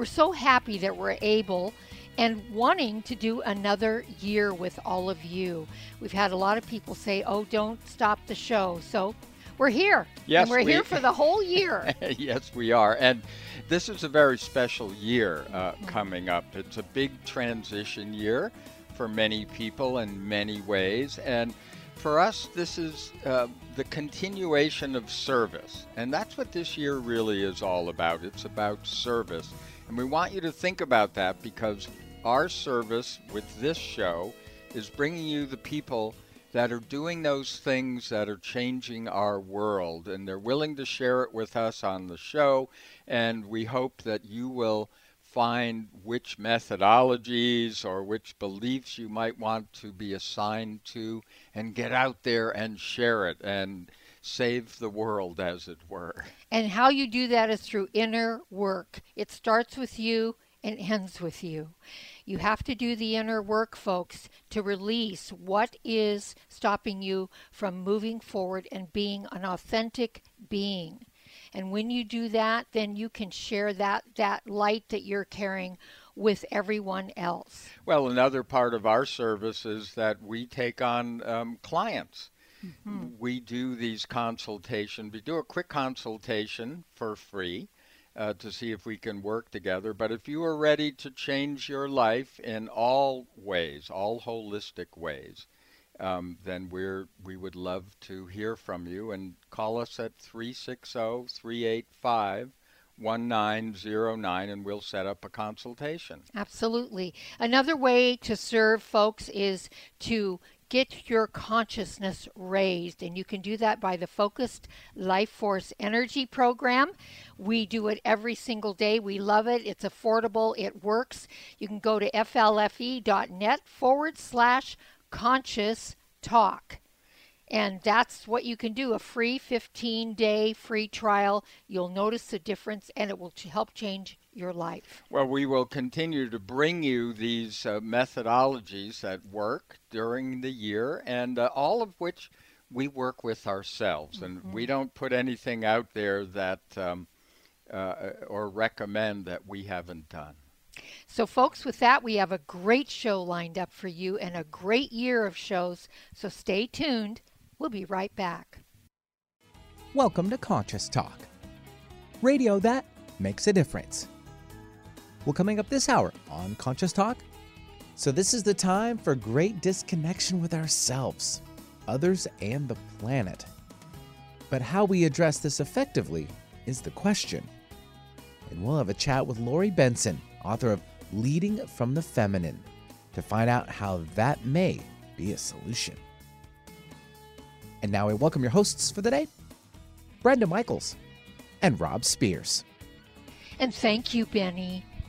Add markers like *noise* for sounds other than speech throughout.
We're so happy that we're able and wanting to do another year with all of you. We've had a lot of people say, oh, don't stop the show. So we're here. Yes, and we're we- here for the whole *laughs* year. yes, we are. And this is a very special year uh, Mm-hmm. coming up. It's a big transition year for many people in many ways. And for us, this is uh, the continuation of service. And that's what this year really is all about. It's about service. And we want you to think about that because our service with this show is bringing you the people that are doing those things that are changing our world. And they're willing to share it with us on the show. And we hope that you will find which methodologies or which beliefs you might want to be assigned to and get out there and share it and save the world, as it were. And how you do that is through inner work. It starts with you and ends with you. You have to do the inner work, folks, to release what is stopping you from moving forward and being an authentic being. And when you do that, then you can share that, that light that you're carrying with everyone else. Well, another part of our service is that we take on um, clients. We do these consultations. We do a quick consultation for free uh, to see if we can work together. But if you are ready to change your life in all ways, all holistic ways, um, then we're we would love to hear from you and call us at 360-385-1909 and we'll set up a consultation. Absolutely. Another way to serve folks is to get your consciousness raised, and you can do that by the Focused Life Force Energy Program. We do it every single day. We love it. It's affordable, it works. You can go to flfe.net forward slash conscious talk. And that's what you can do a free 15 day free trial. You'll notice the difference and it will help change your life. Well, we will continue to bring you these uh, methodologies that work during the year, and uh, all of which we work with ourselves. And we don't put anything out there that um, uh, or recommend that we haven't done. So, folks, with that, we have a great show lined up for you and a great year of shows. So, stay tuned. We'll be right back. Welcome to Conscious Talk, radio that makes a difference. Well, coming up this hour on Conscious Talk. So, this is the time for great disconnection with ourselves, others, and the planet. But how we address this effectively is the question. And we'll have a chat with Lori Benson, author of Leading from the Feminine, to find out how that may be a solution. And now I welcome your hosts for the day, Brenda Michaels and Rob Spears. And thank you, Benny.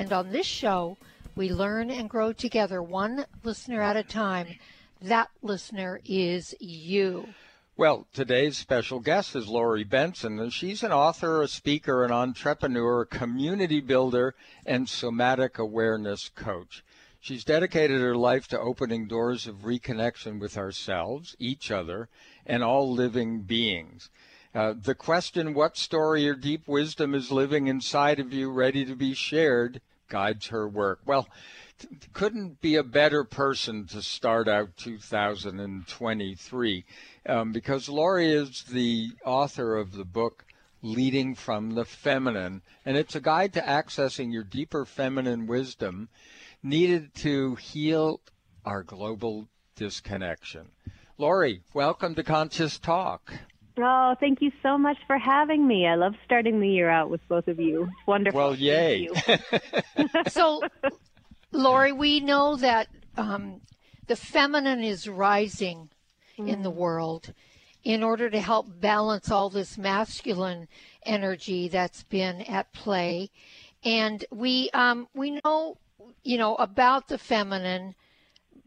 And on this show, we learn and grow together, one listener at a time. That listener is you. Well, today's special guest is Lori Benson, and she's an author, a speaker, an entrepreneur, a community builder, and somatic awareness coach. She's dedicated her life to opening doors of reconnection with ourselves, each other, and all living beings. Uh, the question, what story or deep wisdom is living inside of you ready to be shared, guides her work. Well, couldn't be a better person to start out 2023 um, because Lori is the author of the book Leading from the Feminine. And it's a guide to accessing your deeper feminine wisdom needed to heal our global disconnection. Lori, welcome to Conscious Talk. Oh, thank you so much for having me. I love starting the year out with both of you. It's wonderful. Well, yay. *laughs* so, Lori, we know that um, the feminine is rising mm. in the world in order to help balance all this masculine energy that's been at play. And we um, we know, you know, about the feminine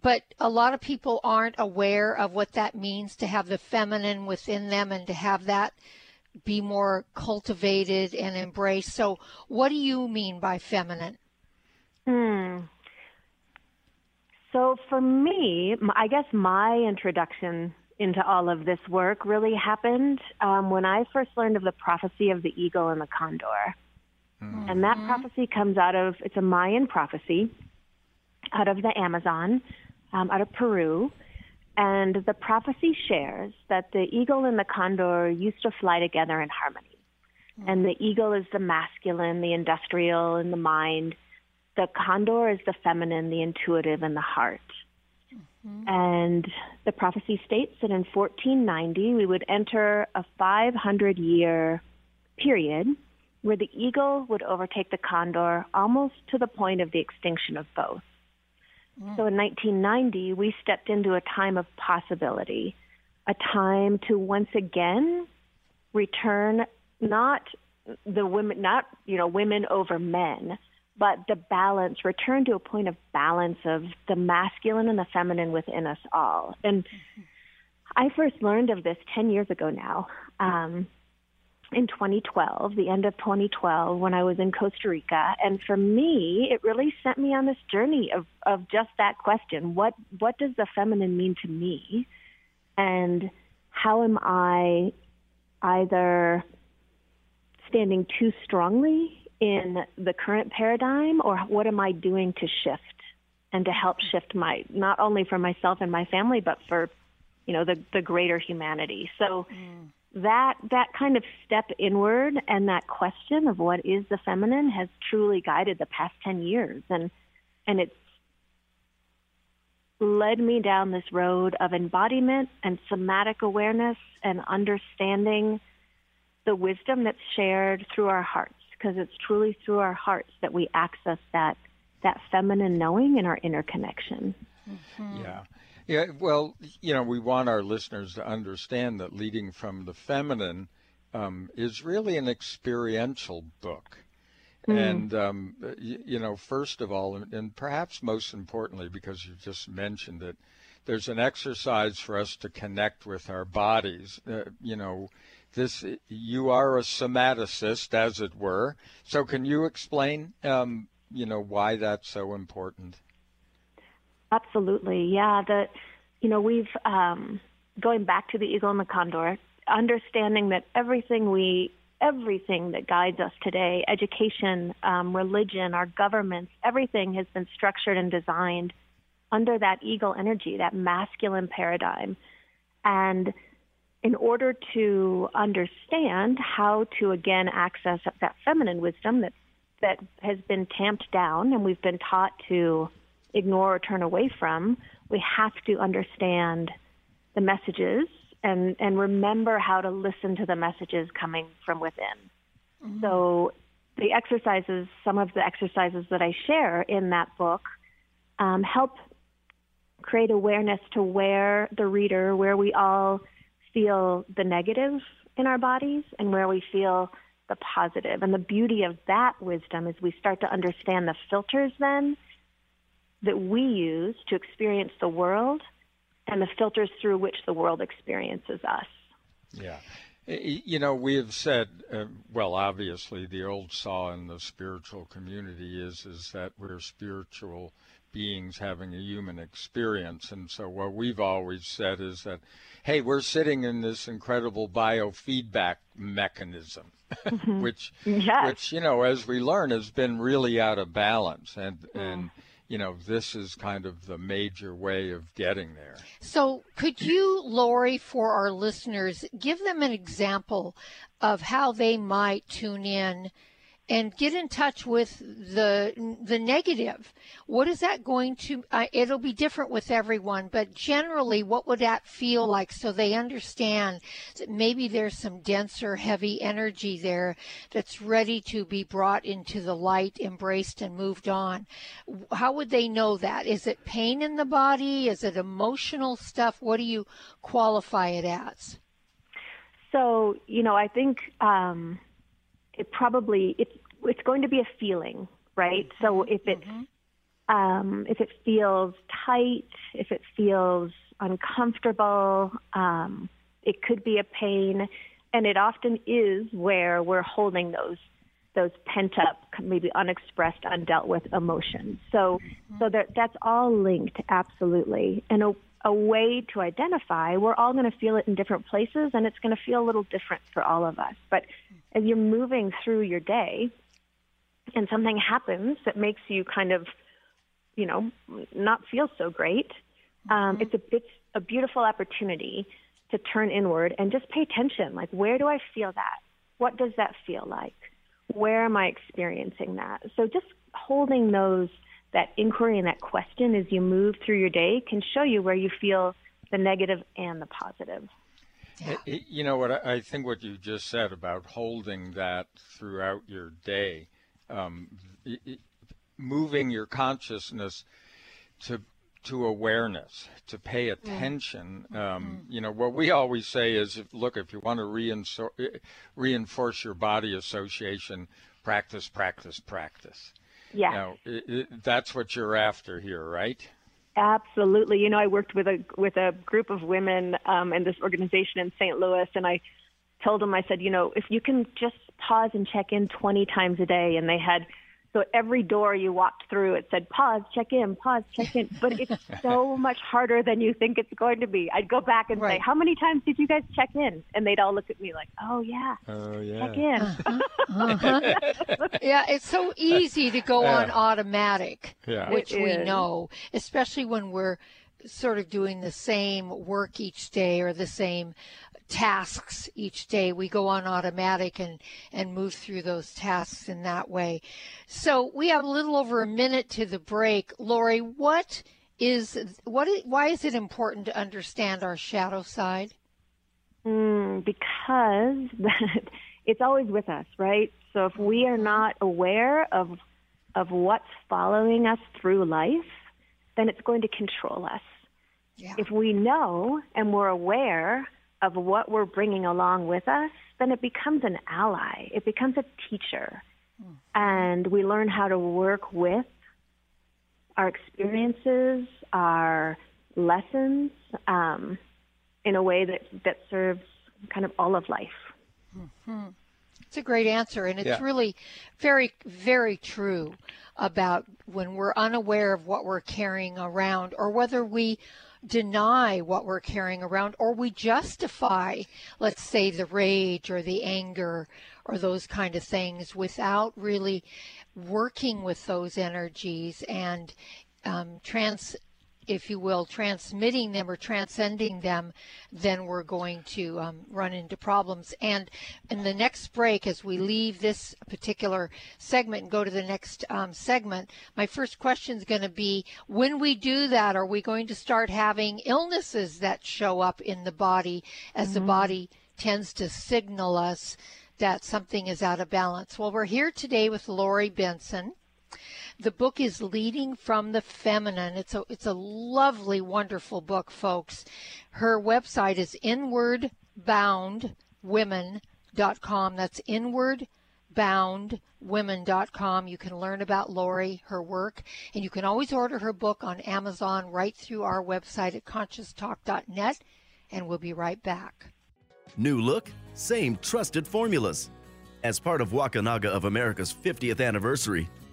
but a lot of people aren't aware of what that means to have the feminine within them and to have that be more cultivated and embraced. So, what do you mean by feminine? Hmm. So, for me, I guess my introduction into all of this work really happened um, when I first learned of the prophecy of the eagle and the condor. Mm-hmm. And that prophecy comes out of, it's a Mayan prophecy out of the Amazon um, out of Peru. And the prophecy shares that the eagle and the condor used to fly together in harmony. Mm-hmm. And the eagle is the masculine, the industrial, and the mind. The condor is the feminine, the intuitive, and the heart. Mm-hmm. And the prophecy states that in 1490 we would enter a 500 year period where the eagle would overtake the condor almost to the point of the extinction of both. So in 1990, we stepped into a time of possibility, a time to once again return not the women, not, you know, women over men, but the balance, return to a point of balance of the masculine and the feminine within us all. And I first learned of this 10 years ago now. Um, in 2012, the end of 2012, when I was in Costa Rica. And for me, it really sent me on this journey of, of just that question. What, what does the feminine mean to me? And how am I either standing too strongly in the current paradigm or what am I doing to shift and to help shift my, not only for myself and my family, but for, you know, the, the greater humanity. So, mm that that kind of step inward and that question of what is the feminine has truly guided the past 10 years and and it's led me down this road of embodiment and somatic awareness and understanding the wisdom that's shared through our hearts because it's truly through our hearts that we access that that feminine knowing and our inner connection. Mm-hmm. Yeah. Yeah, well, you know, we want our listeners to understand that Leading from the Feminine um, is really an experiential book. Mm. And, um, you, you, know, first of all, and, and perhaps most importantly, because you just mentioned it, there's an exercise for us to connect with our bodies. Uh, you know, this you are a somaticist, as it were. So, can you explain, um, you know, why that's so important? Absolutely, yeah. That you know we've um, going back to the eagle and the condor, understanding that everything we everything that guides us today, education, um, religion, our governments, everything has been structured and designed under that eagle energy, that masculine paradigm, and in order to understand how to again access that feminine wisdom that that has been tamped down and we've been taught to ignore or turn away from. We have to understand the messages and, and remember how to listen to the messages coming from within. Mm-hmm. So, the exercises, some of the exercises that I share in that book, um, help create awareness to where the reader, where we all feel the negative in our bodies and where we feel the positive. And the beauty of that wisdom is we start to understand the filters then that we use to experience the world and the filters through which the world experiences us. Yeah. You know, we have said, uh, well, obviously, the old saw in the spiritual community is is that we're spiritual beings having a human experience, and so what we've always said is that, hey, we're sitting in this incredible biofeedback mechanism, *laughs* mm-hmm. which, yes. which you know, as we learn, has been really out of balance, and mm. and you know, this is kind of the major way of getting there. So, could you, Lori, for our listeners, give them an example of how they might tune in and get in touch with the the negative. What is that going to? Uh, it'll be different with everyone, but generally, what would that feel like? So they understand that maybe there's some denser, heavy energy there that's ready to be brought into the light, embraced, and moved on. How would they know that? Is it pain in the body? Is it emotional stuff? What do you qualify it as? So you know, I think. Um it probably it's it's going to be a feeling, right? So mm-hmm. if it's mm-hmm. um, if it feels tight, if it feels uncomfortable, um, it could be a pain, and it often is where we're holding those those pent up, maybe unexpressed, undealt with emotions. So mm-hmm. so that that's all linked, absolutely, and a a way to identify. We're all going to feel it in different places, and it's going to feel a little different for all of us. But as you're moving through your day and something happens that makes you kind of, you know, not feel so great, um, mm-hmm. it's a it's a beautiful opportunity to turn inward and just pay attention. Like, where do I feel that? What does that feel like? Where am I experiencing that? So just holding those that inquiry and that question as you move through your day can show you where you feel the negative and the positive. Yeah. You know what I think what you just said about holding that throughout your day, um, moving your consciousness to to awareness, to pay attention. Um, mm-hmm. Um, you know what we always say is, if, look, if you want to reinforce, reinforce your body association, practice, practice, practice. Yeah. Now, it, it, that's what you're after here, right? Absolutely. You know, I worked with a with a group of women um, in this organization in St. Louis, and I told them, I said, you know, if you can just pause and check in 20 times a day, and they had so every door you walked through, it said pause, check in, pause, check in. But it's *laughs* so much harder than you think it's going to be. I'd go back and right. say, how many times did you guys check in? And they'd all look at me like, oh yeah, oh, yeah. check in. Uh-huh. *laughs* Uh-huh. yeah, it's so easy to go on automatic, yeah. which we know, especially when we're sort of doing the same work each day or the same tasks each day. We go on automatic and, and move through those tasks in that way. So we have a little over a minute to the break. Lori, what is what? Is, why is it important to understand our shadow side? Mm, because *laughs* it's always with us, right? So if we are not aware of of what's following us through life, then it's going to control us. Yeah. If we know and we're aware of what we're bringing along with us, then it becomes an ally. It becomes a teacher. Mm. And we learn how to work with our experiences, our lessons, um, in a way that, that serves kind of all of life. Mm-hmm. It's a great answer, and it's yeah. really very, very true about when we're unaware of what we're carrying around or whether we deny what we're carrying around or we justify, let's say, the rage or the anger or those kind of things without really working with those energies and um, trans if you will, transmitting them or transcending them, then we're going to um, run into problems. And in the next break, as we leave this particular segment and go to the next um, segment, my first question is going to be when we do that, are we going to start having illnesses that show up in the body as mm-hmm. the body tends to signal us that something is out of balance? Well, we're here today with Lori Benson. The book is Leading from the Feminine. It's a it's a lovely, wonderful book, folks. Her website is inwardboundwomen.com. That's inwardboundwomen.com. You can learn about Lori, her work, and you can always order her book on Amazon right through our website at conscioustalk.net. And we'll be right back. New look, same trusted formulas. As part of Wakunaga of America's 50th anniversary,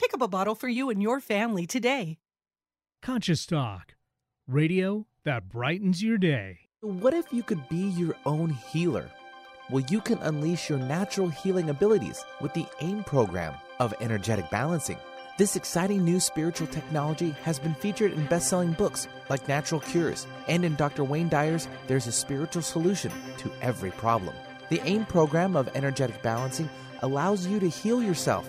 Pick up a bottle for you and your family today. Conscious Talk, radio that brightens your day. What if you could be your own healer? Well, you can unleash your natural healing abilities with the AIM program of energetic balancing. This exciting new spiritual technology has been featured in best selling books like Natural Cures, and in Dr. Wayne Dyer's There's a Spiritual Solution to Every Problem. The AIM program of energetic balancing allows you to heal yourself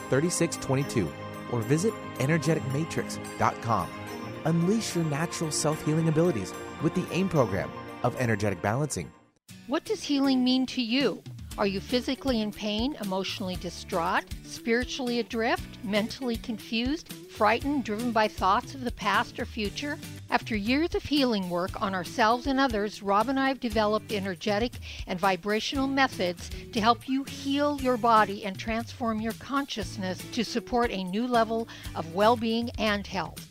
3622 or visit energeticmatrix.com. Unleash your natural self healing abilities with the AIM program of energetic balancing. What does healing mean to you? Are you physically in pain, emotionally distraught, spiritually adrift, mentally confused, frightened, driven by thoughts of the past or future? After years of healing work on ourselves and others, Rob and I have developed energetic and vibrational methods to help you heal your body and transform your consciousness to support a new level of well being and health.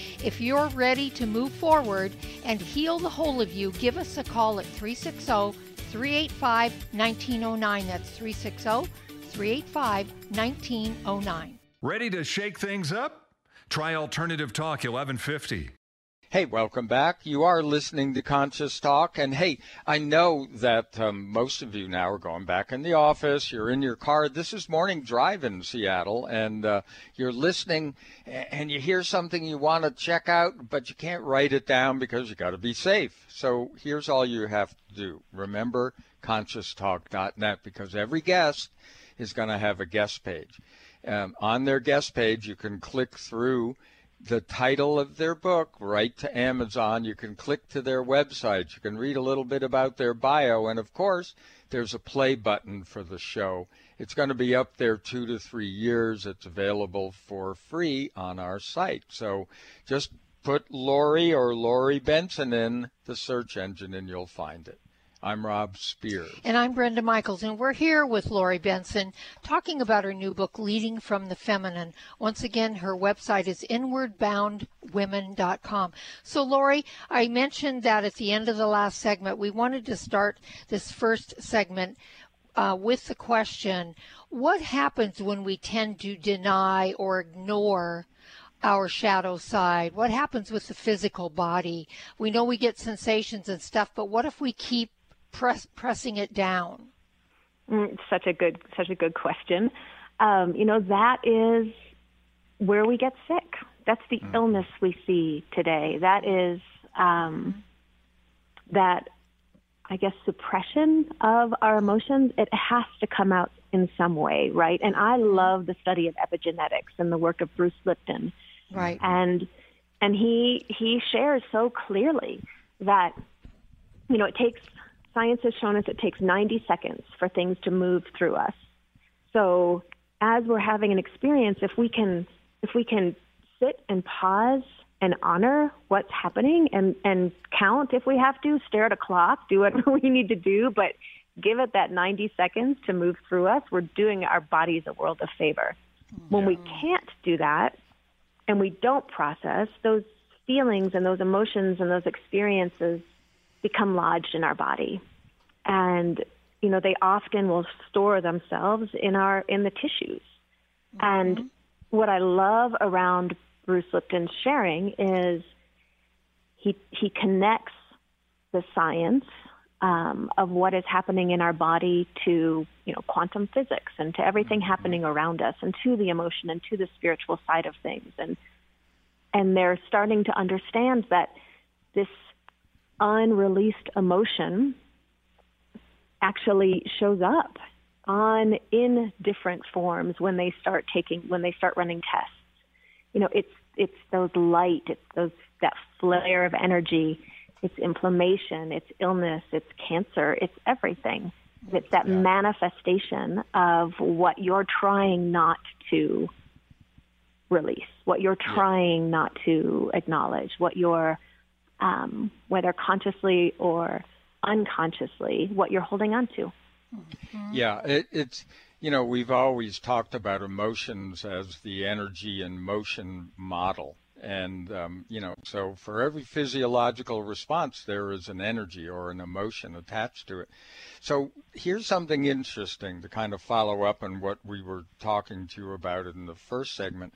If you're ready to move forward and heal the whole of you, give us a call at 360 385 1909. That's 360 385 1909. Ready to shake things up? Try Alternative Talk 1150. Hey, welcome back. You are listening to Conscious Talk. And hey, I know that um, most of you now are going back in the office. You're in your car. This is morning drive in Seattle, and uh, you're listening and you hear something you want to check out, but you can't write it down because you got to be safe. So here's all you have to do remember conscioustalk.net because every guest is going to have a guest page. Um, on their guest page, you can click through the title of their book right to Amazon. You can click to their website. You can read a little bit about their bio. And of course, there's a play button for the show. It's going to be up there two to three years. It's available for free on our site. So just put Lori or Lori Benson in the search engine and you'll find it. I'm Rob Spears. And I'm Brenda Michaels, and we're here with Lori Benson talking about her new book, Leading from the Feminine. Once again, her website is inwardboundwomen.com. So, Lori, I mentioned that at the end of the last segment, we wanted to start this first segment uh, with the question what happens when we tend to deny or ignore our shadow side? What happens with the physical body? We know we get sensations and stuff, but what if we keep press, pressing it down? Mm, such a good, such a good question. Um, you know, that is where we get sick. That's the mm. illness we see today. That is um, that I guess, suppression of our emotions, it has to come out in some way, right? And I love the study of epigenetics and the work of Bruce Lipton. Right. And and he he shares so clearly that you know, it takes science has shown us it takes 90 seconds for things to move through us. So, as we're having an experience, if we can if we can sit and pause and honor what's happening and, and count if we have to, stare at a clock, do what *laughs* we need to do, but give it that 90 seconds to move through us, we're doing our bodies a world of favor. When we can't do that and we don't process, those feelings and those emotions and those experiences become lodged in our body. And, you know, they often will store themselves in our in the tissues. Mm-hmm. And what I love around Bruce Lipton's sharing is he he connects the science um, of what is happening in our body to you know quantum physics and to everything mm-hmm. happening around us and to the emotion and to the spiritual side of things and and they're starting to understand that this unreleased emotion actually shows up on in different forms when they start taking when they start running tests you know, it's it's those light, it's those that flare of energy, it's inflammation, it's illness, it's cancer, it's everything. It's that yeah. manifestation of what you're trying not to release, what you're trying yeah. not to acknowledge, what you're, um, whether consciously or unconsciously, what you're holding on to. Yeah, it, it's you know, we've always talked about emotions as the energy and motion model. And, um, you know, so for every physiological response, there is an energy or an emotion attached to it. So here's something interesting to kind of follow up on what we were talking to you about in the first segment.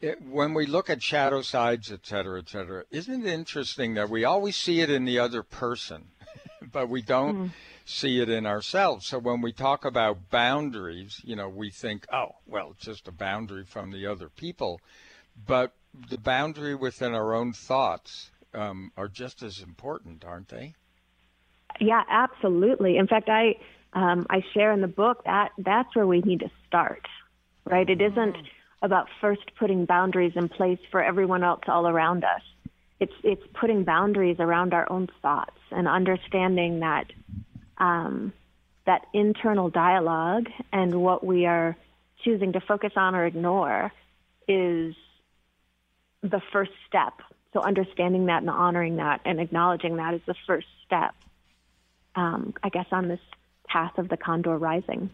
It, when we look at shadow sides, et cetera, et cetera, isn't it interesting that we always see it in the other person, *laughs* but we don't mm see it in ourselves. So when we talk about boundaries, you know, we think, oh, well, it's just a boundary from the other people. But the boundary within our own thoughts um, are just as important, aren't they? Yeah, absolutely. In fact, I um, I share in the book that that's where we need to start, right? It isn't about first putting boundaries in place for everyone else all around us. It's it's putting boundaries around our own thoughts and understanding that um, that internal dialogue and what we are choosing to focus on or ignore is the first step. So understanding that and honoring that and acknowledging that is the first step, um, I guess, on this path of the condor rising.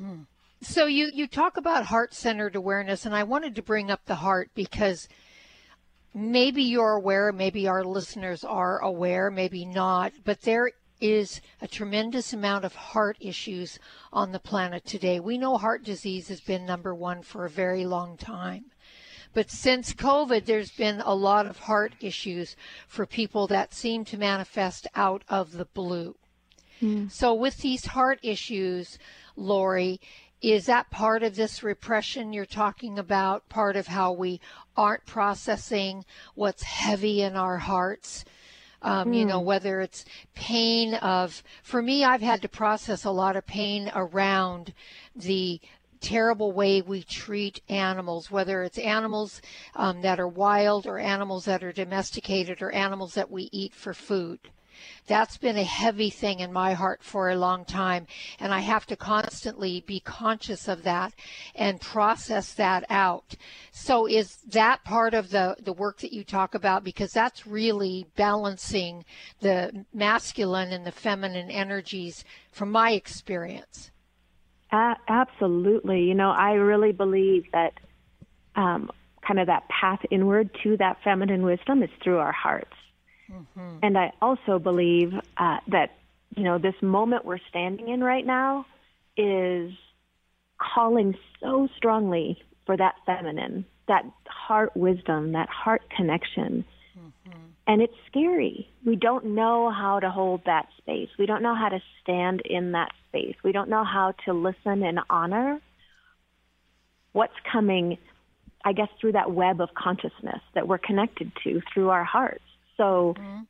Mm. So you, you talk about heart centered awareness, and I wanted to bring up the heart because maybe you're aware, maybe our listeners are aware, maybe not, but there is a tremendous amount of heart issues on the planet today. We know heart disease has been number one for a very long time. But since COVID, there's been a lot of heart issues for people that seem to manifest out of the blue. Mm. So, with these heart issues, Lori, is that part of this repression you're talking about? Part of how we aren't processing what's heavy in our hearts? Um. You know, hmm. whether it's pain of, for me, I've had to process a lot of pain around the terrible way we treat animals, whether it's animals um, that are wild or animals that are domesticated or animals that we eat for food. That's been a heavy thing in my heart for a long time. And I have to constantly be conscious of that and process that out. So is that part of the, the work that you talk about? Because that's really balancing the masculine and the feminine energies from my experience. Absolutely. You know, I really believe that um, kind of that path inward to that feminine wisdom is through our hearts. Mm-hmm. And I also believe uh, that you know, this moment we're standing in right now is calling so strongly for that feminine, that heart wisdom, that heart connection. Mm-hmm. And it's scary. We don't know how to hold that space. We don't know how to stand in that space. We don't know how to listen and honor what's coming, I guess, through that web of consciousness that we're connected to through our hearts. So, mm-hmm.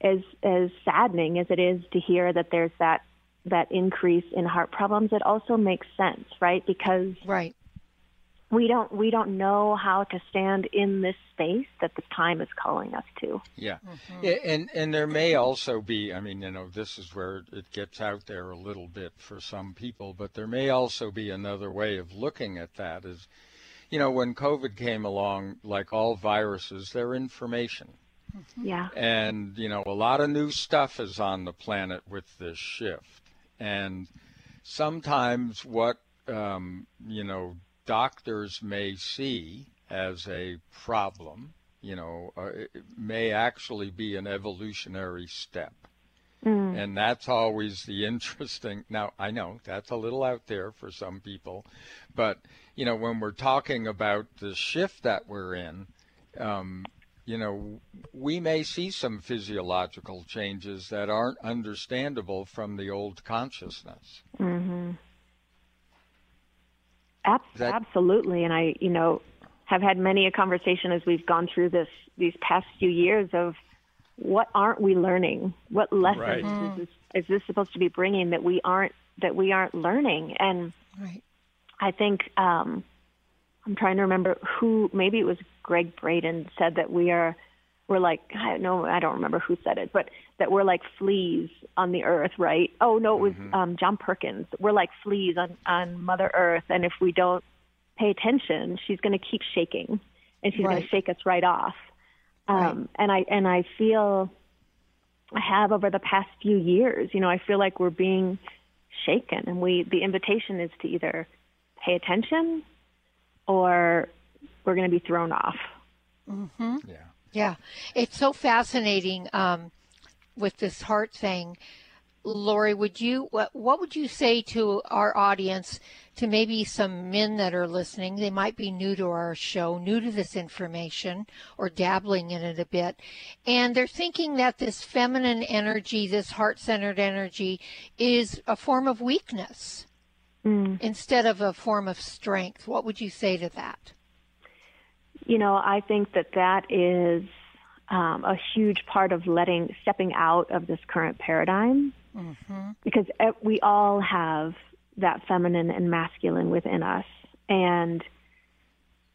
as as saddening as it is to hear that there's that that increase in heart problems, it also makes sense, right? Because right we don't we don't know how to stand in this space that the time is calling us to. Yeah, mm-hmm. and and there may also be. I mean, you know, this is where it gets out there a little bit for some people, but there may also be another way of looking at that. Is, you know, when COVID came along, like all viruses, they're information. Mm-hmm. Yeah. And you know, a lot of new stuff is on the planet with this shift, and sometimes what um, you know doctors may see as a problem, you know, uh, may actually be an evolutionary step. Mm. And that's always the *laughs* interesting. Now, I know that's a little out there for some people, but, you know, when we're talking about the shift that we're in, um, you know, we may see some physiological changes that aren't understandable from the old consciousness. Mm-hmm. Ab- that- absolutely, and I, you know, have had many a conversation as we've gone through this these past few years of what aren't we learning? What lessons right. is, this, is this supposed to be bringing that we aren't that we aren't learning? And right. I think um, I'm trying to remember who. Maybe it was Gregg Braden said that we are we're like I no I don't remember who said it, but that we're like fleas on the earth, right? Oh no, it was mm-hmm. um, John Perkins. We're like fleas on on Mother Earth, and if we don't pay attention, she's going to keep shaking, and she's right. going to shake us right off. Um, right. And I and I feel I have over the past few years. You know, I feel like we're being shaken, and we the invitation is to either pay attention or we're going to be thrown off. Mm-hmm. Yeah. Yeah, it's so fascinating um, with this heart thing. Lori, would you what, what would you say to our audience, to maybe some men that are listening? They might be new to our show, new to this information, or dabbling in it a bit, and they're thinking that this feminine energy, this heart-centered energy, is a form of weakness mm. instead of a form of strength. What would you say to that? You know, I think that that is um, a huge part of letting stepping out of this current paradigm. Mm-hmm. because we all have that feminine and masculine within us. And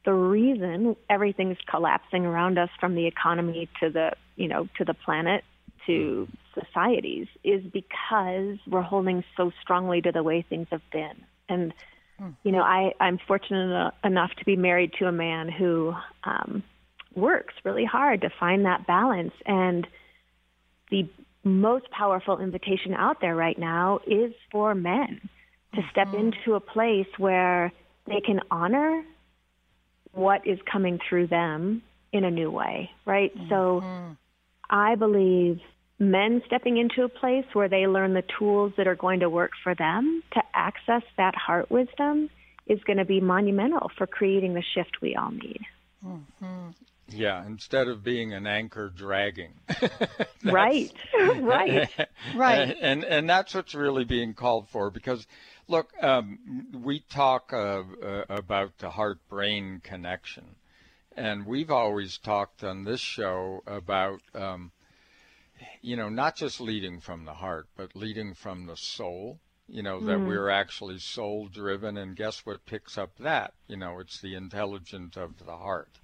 the reason everything's collapsing around us from the economy to the you know to the planet to societies is because we're holding so strongly to the way things have been. And you know, I, I'm fortunate enough to be married to a man who um, works really hard to find that balance. And the most powerful invitation out there right now is for men to mm-hmm. step into a place where they can honor what is coming through them in a new way, right? Mm-hmm. So I believe men stepping into a place where they learn the tools that are going to work for them to access that heart wisdom is going to be monumental for creating the shift we all need. Mm-hmm. Yeah, instead of being an anchor dragging. *laughs* right, *laughs* right, *laughs* right. And, and that's what's really being called for because, look, um, we talk uh, uh, about the heart-brain connection, and we've always talked on this show about um, you know, not just leading from the heart, but leading from the soul. You know, that mm. we're actually soul driven. And guess what picks up that? You know, it's the intelligence of the heart.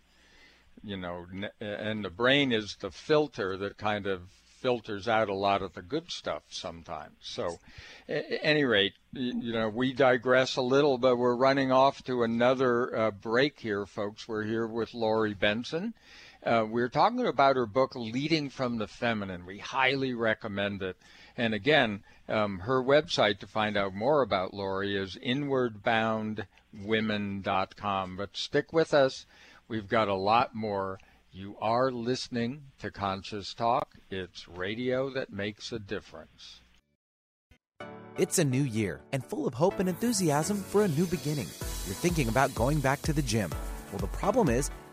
You know, and the brain is the filter that kind of filters out a lot of the good stuff sometimes. So, at any rate, you know, we digress a little, but we're running off to another uh, break here, folks. We're here with Lori Benson. Uh, we're talking about her book, Leading from the Feminine. We highly recommend it. And again, um, her website to find out more about Lori is inwardboundwomen.com. But stick with us. We've got a lot more. You are listening to Conscious Talk. It's radio that makes a difference. It's a new year and full of hope and enthusiasm for a new beginning. You're thinking about going back to the gym. Well, the problem is,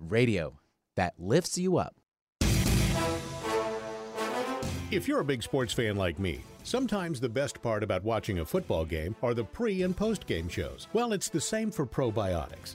radio that lifts you up. If you're a big sports fan like me, sometimes the best part about watching a football game are the pre and post game shows. Well, it's the same for probiotics.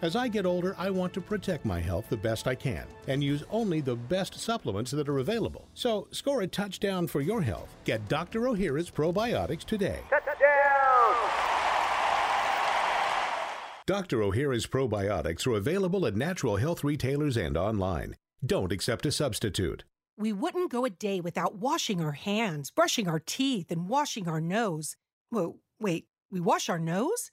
As I get older, I want to protect my health the best I can and use only the best supplements that are available. So score a touchdown for your health. Get Dr. O'Hara's probiotics today. Touchdown! Dr. O'Hara's probiotics are available at natural health retailers and online. Don't accept a substitute. We wouldn't go a day without washing our hands, brushing our teeth, and washing our nose. Whoa, wait, we wash our nose?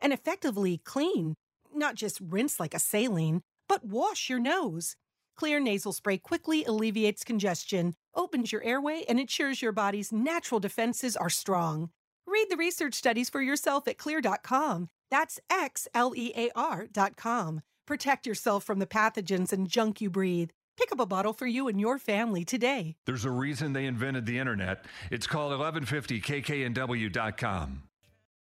and effectively clean. Not just rinse like a saline, but wash your nose. Xlear nasal spray quickly alleviates congestion, opens your airway, and ensures your body's natural defenses are strong. Read the research studies for yourself at xlear.com. That's X L E A R.com. Protect yourself from the pathogens and junk you breathe. Pick up a bottle for you and your family today. There's a reason they invented the internet. It's called 1150kknw.com.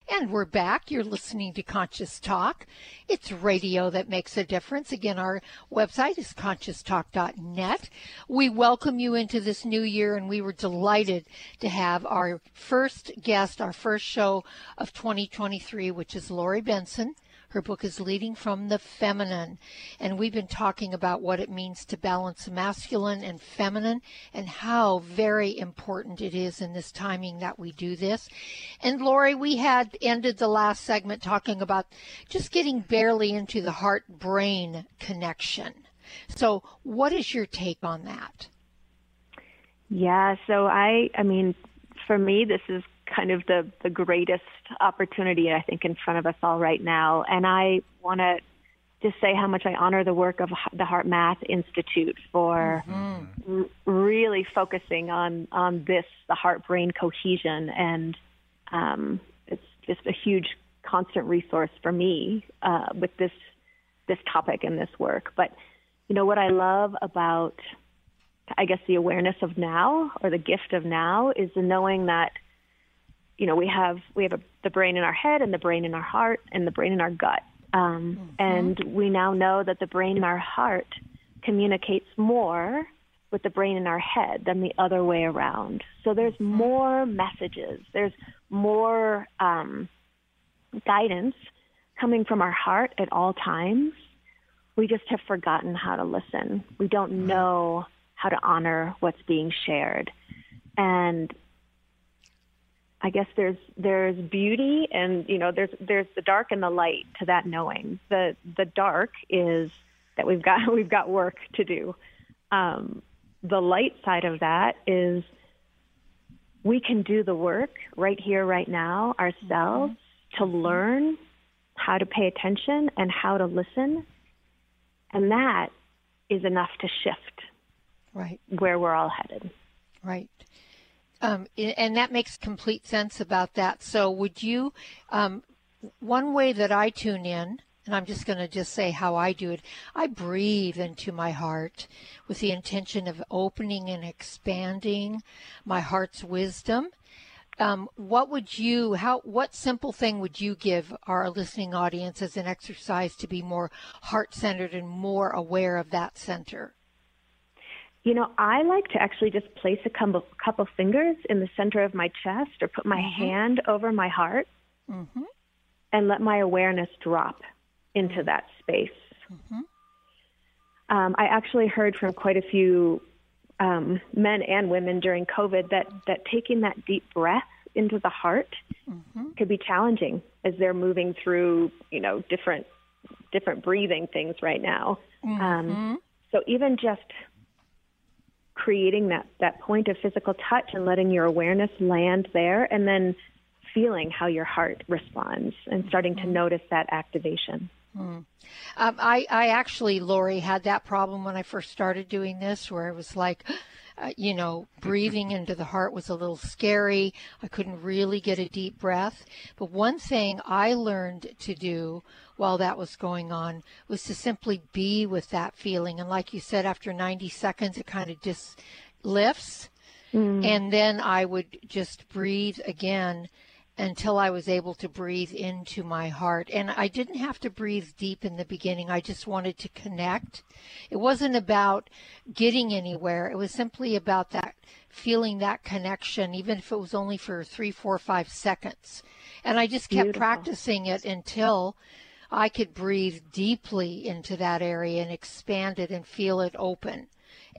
And we're back. You're listening to Conscious Talk. It's radio that makes a difference. Again, our website is conscioustalk.net. We welcome you into this new year, and we were delighted to have our first guest, our first show of 2023, which is Lori Benson. Her book is Leading from the Feminine. And we've been talking about what it means to balance masculine and feminine and how very important it is in this timing that we do this. And Lori, we had ended the last segment talking about just getting barely into the heart brain connection. So, what is your take on that? Yeah, so I I mean, for me this is kind of the the greatest opportunity I think in front of us all right now. And I want to just say how much I honor the work of the HeartMath Institute for mm-hmm. r- really focusing on on this the heart brain cohesion and um, it's just a huge constant resource for me uh, with this this topic and this work. But you know what I love about I guess the awareness of now or the gift of now is the knowing that you know we have we have a, the brain in our head and the brain in our heart and the brain in our gut um, mm-hmm. and we now know that the brain in our heart communicates more with the brain in our head than the other way around so there's mm-hmm. more messages there's more um, guidance coming from our heart at all times we just have forgotten how to listen we don't mm-hmm. know how to honor what's being shared. And I guess there's there's beauty and you know there's there's the dark and the light to that knowing. The the dark is that we've got *laughs* we've got work to do. Um, the light side of that is we can do the work right here right now ourselves mm-hmm. to learn how to pay attention and how to listen. And that is enough to shift right where we're all headed right um, and that makes complete sense about that. So would you um, one way that i tune in and i'm just going to just say how i do it i breathe into my heart with the intention of opening and expanding my heart's wisdom. Um, what would you how what simple thing would you give our listening audience as an exercise to be more heart centered and more aware of that center you know, I like to actually just place a couple, couple fingers in the center of my chest or put my mm-hmm. hand over my heart mm-hmm. and let my awareness drop into that space. Mm-hmm. Um, I actually heard from quite a few um, men and women during COVID that, that taking that deep breath into the heart mm-hmm. could be challenging as they're moving through, you know, different different breathing things right now. Um, mm-hmm. so even just creating that that point of physical touch and letting your awareness land there and then feeling how your heart responds and starting to mm-hmm. notice that activation. Mm. Um, I, I actually, Lori, had that problem when I first started doing this, where it was like, uh, you know, breathing into the heart was a little scary. I couldn't really get a deep breath. But one thing I learned to do while that was going on was to simply be with that feeling. And like you said, after 90 seconds, it kind of just lifts. Mm. And then I would just breathe again until I was able to breathe into my heart. And I didn't have to breathe deep in the beginning. I just wanted to connect. It wasn't about getting anywhere. It was simply about that feeling that connection, even if it was only for three, four, five seconds. And I just kept Beautiful. practicing it until I could breathe deeply into that area and expand it and feel it open.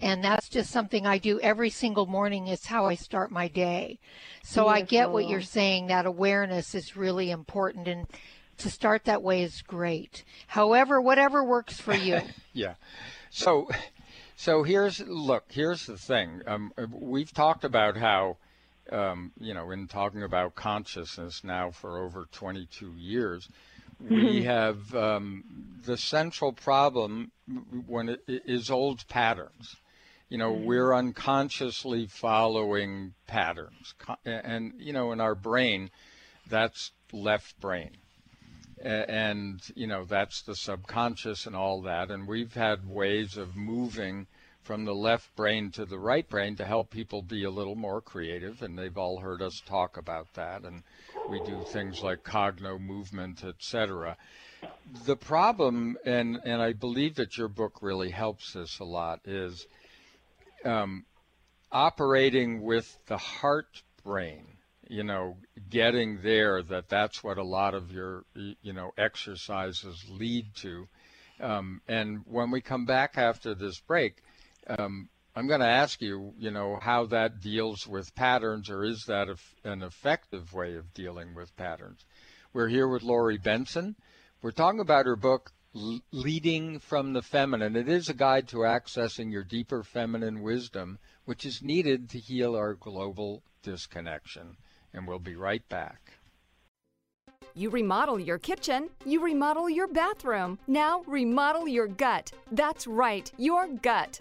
And that's just something I do every single morning. It's how I start my day. So Beautiful. I get what you're saying. That awareness is really important. And to start that way is great. However, whatever works for you. *laughs* yeah. So, so here's look. Here's the thing. Um, we've talked about how, um, you know, in talking about consciousness now for over 22 years, we mm-hmm. have um, the central problem when it is old patterns. You know, mm-hmm. we're unconsciously following patterns, and you know, in our brain, that's left brain, and you know, that's the subconscious and all that. And we've had ways of moving from the left brain to the right brain to help people be a little more creative, and they've all heard us talk about that. And we do things like cogno movement, etc. The problem, and and I believe that your book really helps this a lot, is um, operating with the heart brain. You know, getting there. That that's what a lot of your you know exercises lead to. Um, and when we come back after this break, um, I'm going to ask you, you know, how that deals with patterns, or is that an effective way of dealing with patterns? We're here with Lori Benson. We're talking about her book, Leading from the Feminine. It is a guide to accessing your deeper feminine wisdom, which is needed to heal our global disconnection. and we'll be right back. You remodel your kitchen, you remodel your bathroom. Now remodel your gut. That's right, your gut.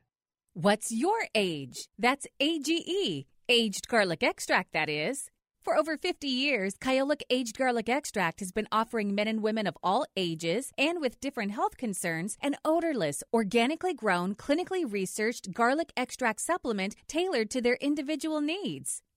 What's your age? That's AGE, aged garlic extract, that is. For over 50 years, Kyolic Aged Garlic Extract has been offering men and women of all ages and with different health concerns an odorless, organically grown, clinically researched garlic extract supplement tailored to their individual needs.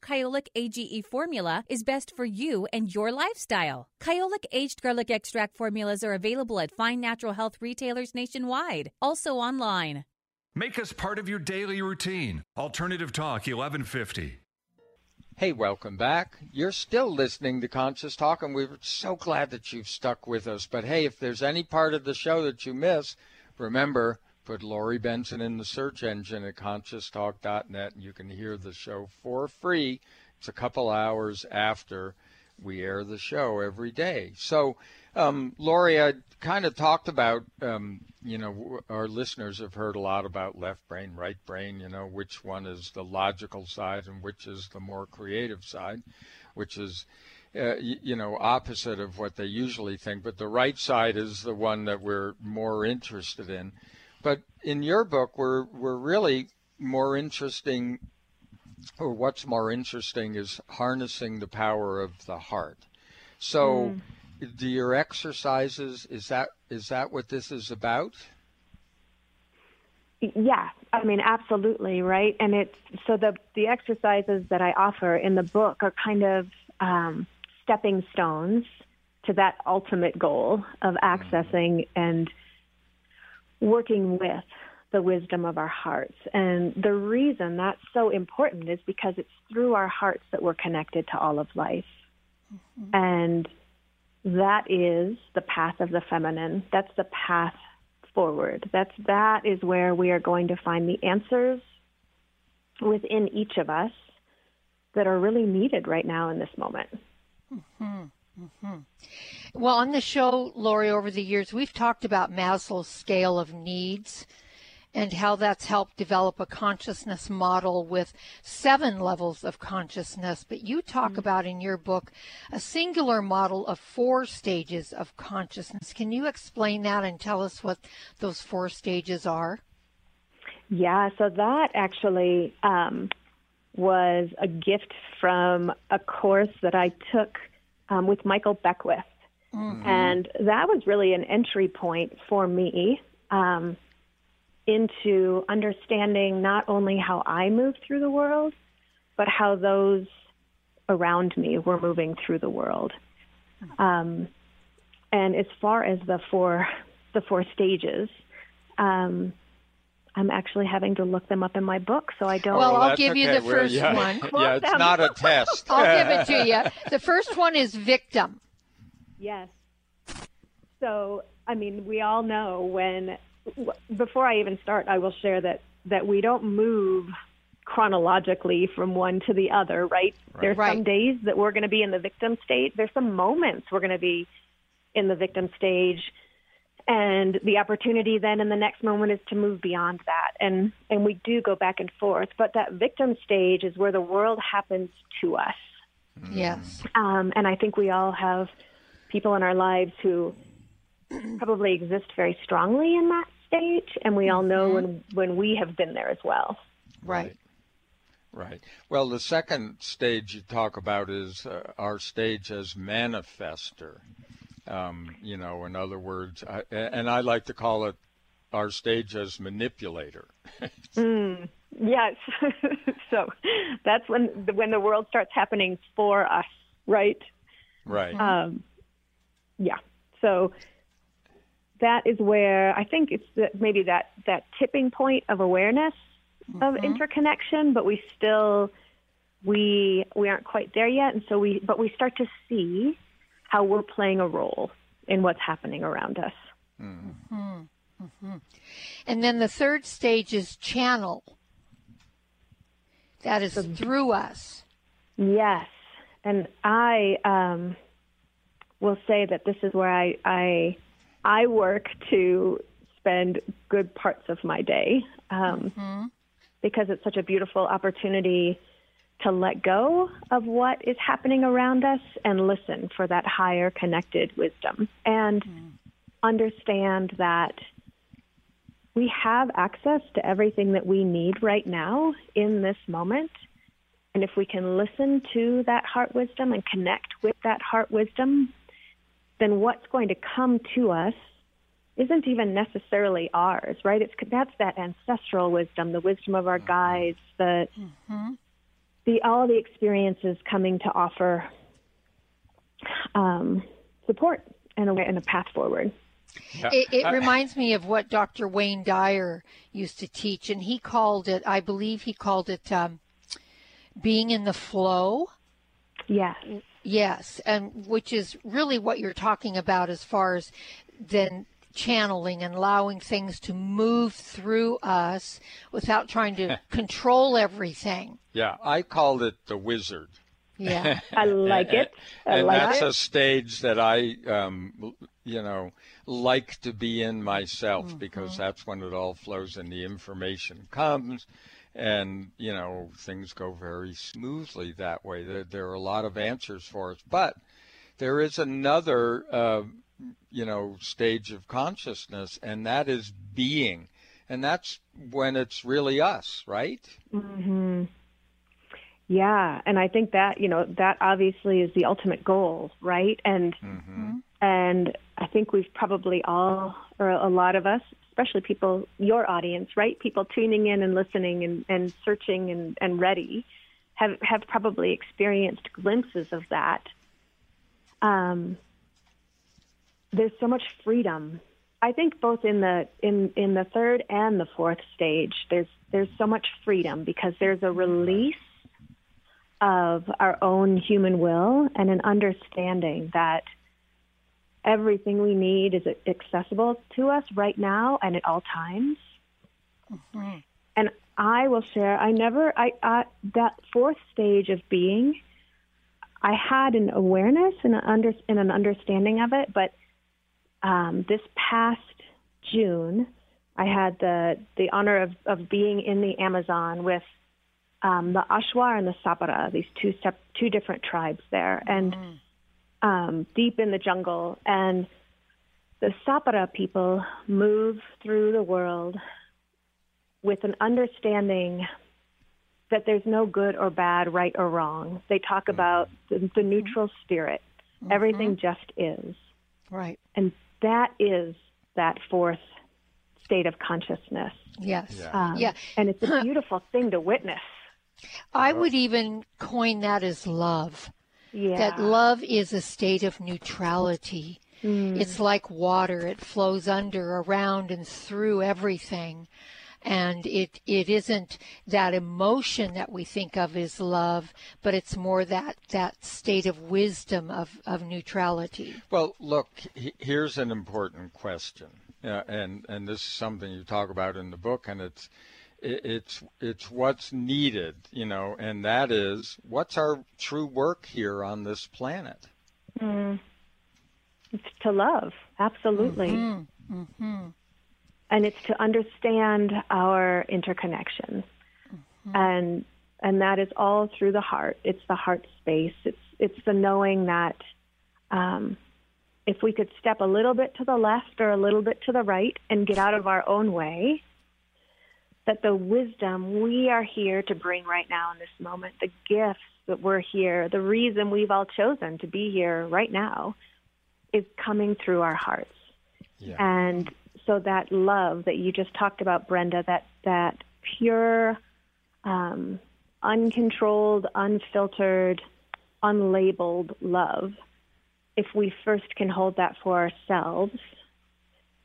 Kyolic AGE formula is best for you and your lifestyle. Kyolic aged garlic extract formulas are available at fine natural health retailers nationwide, also online. Make us part of your daily routine. Alternative Talk 1150. Hey, welcome back. You're still listening to Conscious Talk, and we're so glad that you've stuck with us. But hey, if there's any part of the show that you miss, remember, put Lori Benson in the search engine at conscioustalk.net, and you can hear the show for free. It's a couple hours after we air the show every day. So, um, Lori, I kind of talked about, um, you know, our listeners have heard a lot about left brain, right brain, you know, which one is the logical side and which is the more creative side, which is, uh, you know, opposite of what they usually think. But the right side is the one that we're more interested in. But in your book, we're, we're really more interesting, or what's more interesting is harnessing the power of the heart. So, mm do your exercises is that is that what this is about? Yeah, I mean absolutely, right? And it's so the the exercises that I offer in the book are kind of um, stepping stones to that ultimate goal of accessing and working with the wisdom of our hearts. And the reason that's so important is because it's through our hearts that we're connected to all of life. Mm-hmm. And that is the path of the feminine. That's the path forward. That's that is where we are going to find the answers within each of us that are really needed right now in this moment. Mm-hmm. Mm-hmm. Well, on the show, Lori, over the years, we've talked about Maslow's scale of needs and how that's helped develop a consciousness model with seven levels of consciousness. But you talk mm-hmm. about in your book a singular model of four stages of consciousness. Can you explain that and tell us what those four stages are? Yeah, so that actually um, was a gift from a course that I took um, with Michael Beckwith. Mm-hmm. And that was really an entry point for me. Um, into understanding not only how I move through the world, but how those around me were moving through the world. Um, and as far as the four the four stages, um, I'm actually having to look them up in my book, so I don't. Well, well I'll give okay. you the We're, first yeah, one. *laughs* yeah, it's not a test. *laughs* I'll give it to *laughs* you. The first one is victim. Yes. So, I mean, we all know when before I even start, I will share that that we don't move chronologically from one to the other, right? Right. There's Right. some days that we're going to be in the victim state. There's some moments we're going to be in the victim stage. And the opportunity then in the next moment is to move beyond that. And and we do go back and forth, but that victim stage is where the world happens to us. Yes. Um, and I think we all have people in our lives who probably exist very strongly in that stage, and we all know when when we have been there as well. Right. Right. Well, the second stage you talk about is uh, our stage as manifester. Um, you know, in other words, I, and I like to call it our stage as manipulator. *laughs* Mm, yes. *laughs* so that's when when the world starts happening for us, right? right. Um, yeah. So that is where I think it's the, maybe that that tipping point of awareness of interconnection, but we still we we aren't quite there yet, and so we but we start to see how we're playing a role in what's happening around us. Mhm. Mhm. And then the third stage is channel. That is through us. Yes, and I um, will say that this is where I I I work to spend good parts of my day um, because it's such a beautiful opportunity to let go of what is happening around us and listen for that higher connected wisdom and understand that we have access to everything that we need right now in this moment. And if we can listen to that heart wisdom and connect with that heart wisdom, then what's going to come to us isn't even necessarily ours, right? It's that's that ancestral wisdom, the wisdom of our guides, the the all the experiences coming to offer um, support and a, way and a path forward. It, it reminds me of what Dr. Wayne Dyer used to teach, and he called it, I believe he called it um, being in the flow. Yes. Yes, and which is really what you're talking about as far as then channeling and allowing things to move through us without trying to *laughs* control everything. Yeah, I called it the wizard. Yeah. *laughs* I like it. I and like that's it. a stage that I, um, you know, like to be in myself because that's when it all flows and the information comes, and you know things go very smoothly that way. There, there are a lot of answers for us, but there is another, uh, you know, stage of consciousness, and that is being, and that's when it's really us, right? Mm-hmm. Yeah, and I think that you know that obviously is the ultimate goal, right? And and I think we've probably all, or a lot of us, especially people, your audience, right? People tuning in and listening and, and searching and, and ready, have have probably experienced glimpses of that. Um, there's so much freedom. I think both in the in in the third and the fourth stage, there's there's so much freedom because there's a release of our own human will and an understanding that everything we need is accessible to us right now and at all times. And I will share. I never. I, I that fourth stage of being. I had an awareness and an under and an understanding of it, but um, this past June, I had the the honor of of being in the Amazon with um, the Achuar and the Sapara, these two sep- two different tribes there, and um, deep in the jungle. And the Sapara people move through the world with an understanding that there's no good or bad, right or wrong. They talk about the, the neutral spirit. Everything just is. Right. And that is that fourth state of consciousness. Yes. Um, Yeah. And it's a beautiful thing to witness. I would even coin that as love. Yeah. That love is a state of neutrality. Mm. It's like water. It flows under, around, and through everything. And it, it isn't that emotion that we think of as love, but it's more that, that state of wisdom of, of neutrality. Well, look, he- here's an important question, uh, and and this is something you talk about in the book, and it's it's it's what's needed, you know, and that is what's our true work here on this planet. Mm. It's to love, absolutely. Mm-hmm. Mm-hmm. And it's to understand our interconnections. Mm-hmm. And and that is all through the heart. It's the heart space. It's it's the knowing that um, if we could step a little bit to the left or a little bit to the right and get out of our own way, that the wisdom we are here to bring right now in this moment, the gifts that we're here, the reason we've all chosen to be here right now, is coming through our hearts. Yeah. And so that love that you just talked about, Brenda, that that pure, um, uncontrolled, unfiltered, unlabeled love, if we first can hold that for ourselves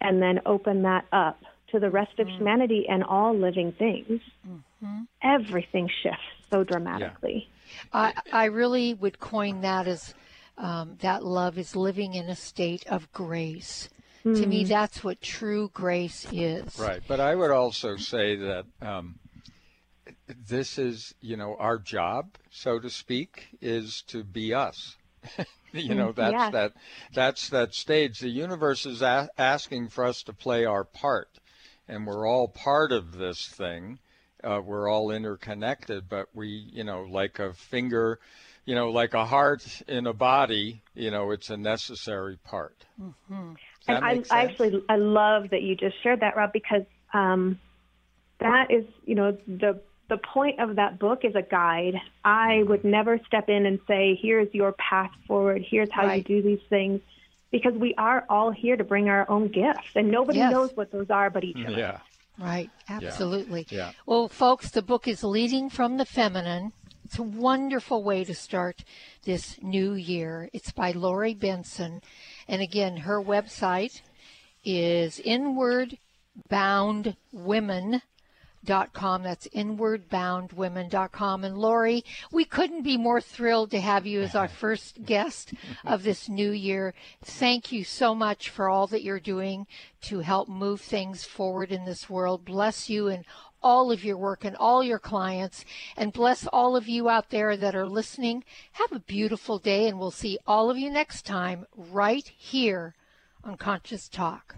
and then open that up to the rest mm-hmm. of humanity and all living things, mm-hmm. everything shifts so dramatically. Yeah. I, I really would coin that as um, that love is living in a state of grace. Mm. To me, mm-hmm. that's what true grace is. Right. But I would also say that um, this is, you know, our job, so to speak, is to be us. *laughs* you know, that's yes. that that's that stage. The universe is a- asking for us to play our part, and we're all part of this thing. Uh, we're all interconnected, but we, you know, like a finger, you know, like a heart in a body, you know, it's a necessary part. Mm-hmm. And I, I, actually I love that you just shared that, Rob, because um, that is, you know, the the point of that book is a guide. I mm-hmm. would never step in and say, here's your path forward, here's how right. you do these things, because we are all here to bring our own gifts, and nobody yes. knows what those are but each mm, other. Yeah. Right, absolutely. Yeah. yeah. Well, folks, the book is Leading from the Feminine. It's a wonderful way to start this new year. It's by Lori Benson. And again, her website is Inward That's inwardboundwomen.com. And Lori, we couldn't be more thrilled to have you as our *laughs* first guest of this new year. Thank you so much for all that you're doing to help move things forward in this world. Bless you and all of your work and all your clients and bless all of you out there that are listening. Have a beautiful day and we'll see all of you next time right here on Conscious Talk.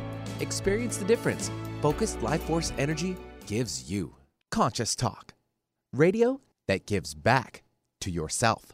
Experience the difference focused life force energy gives you. Conscious Talk, radio that gives back to yourself.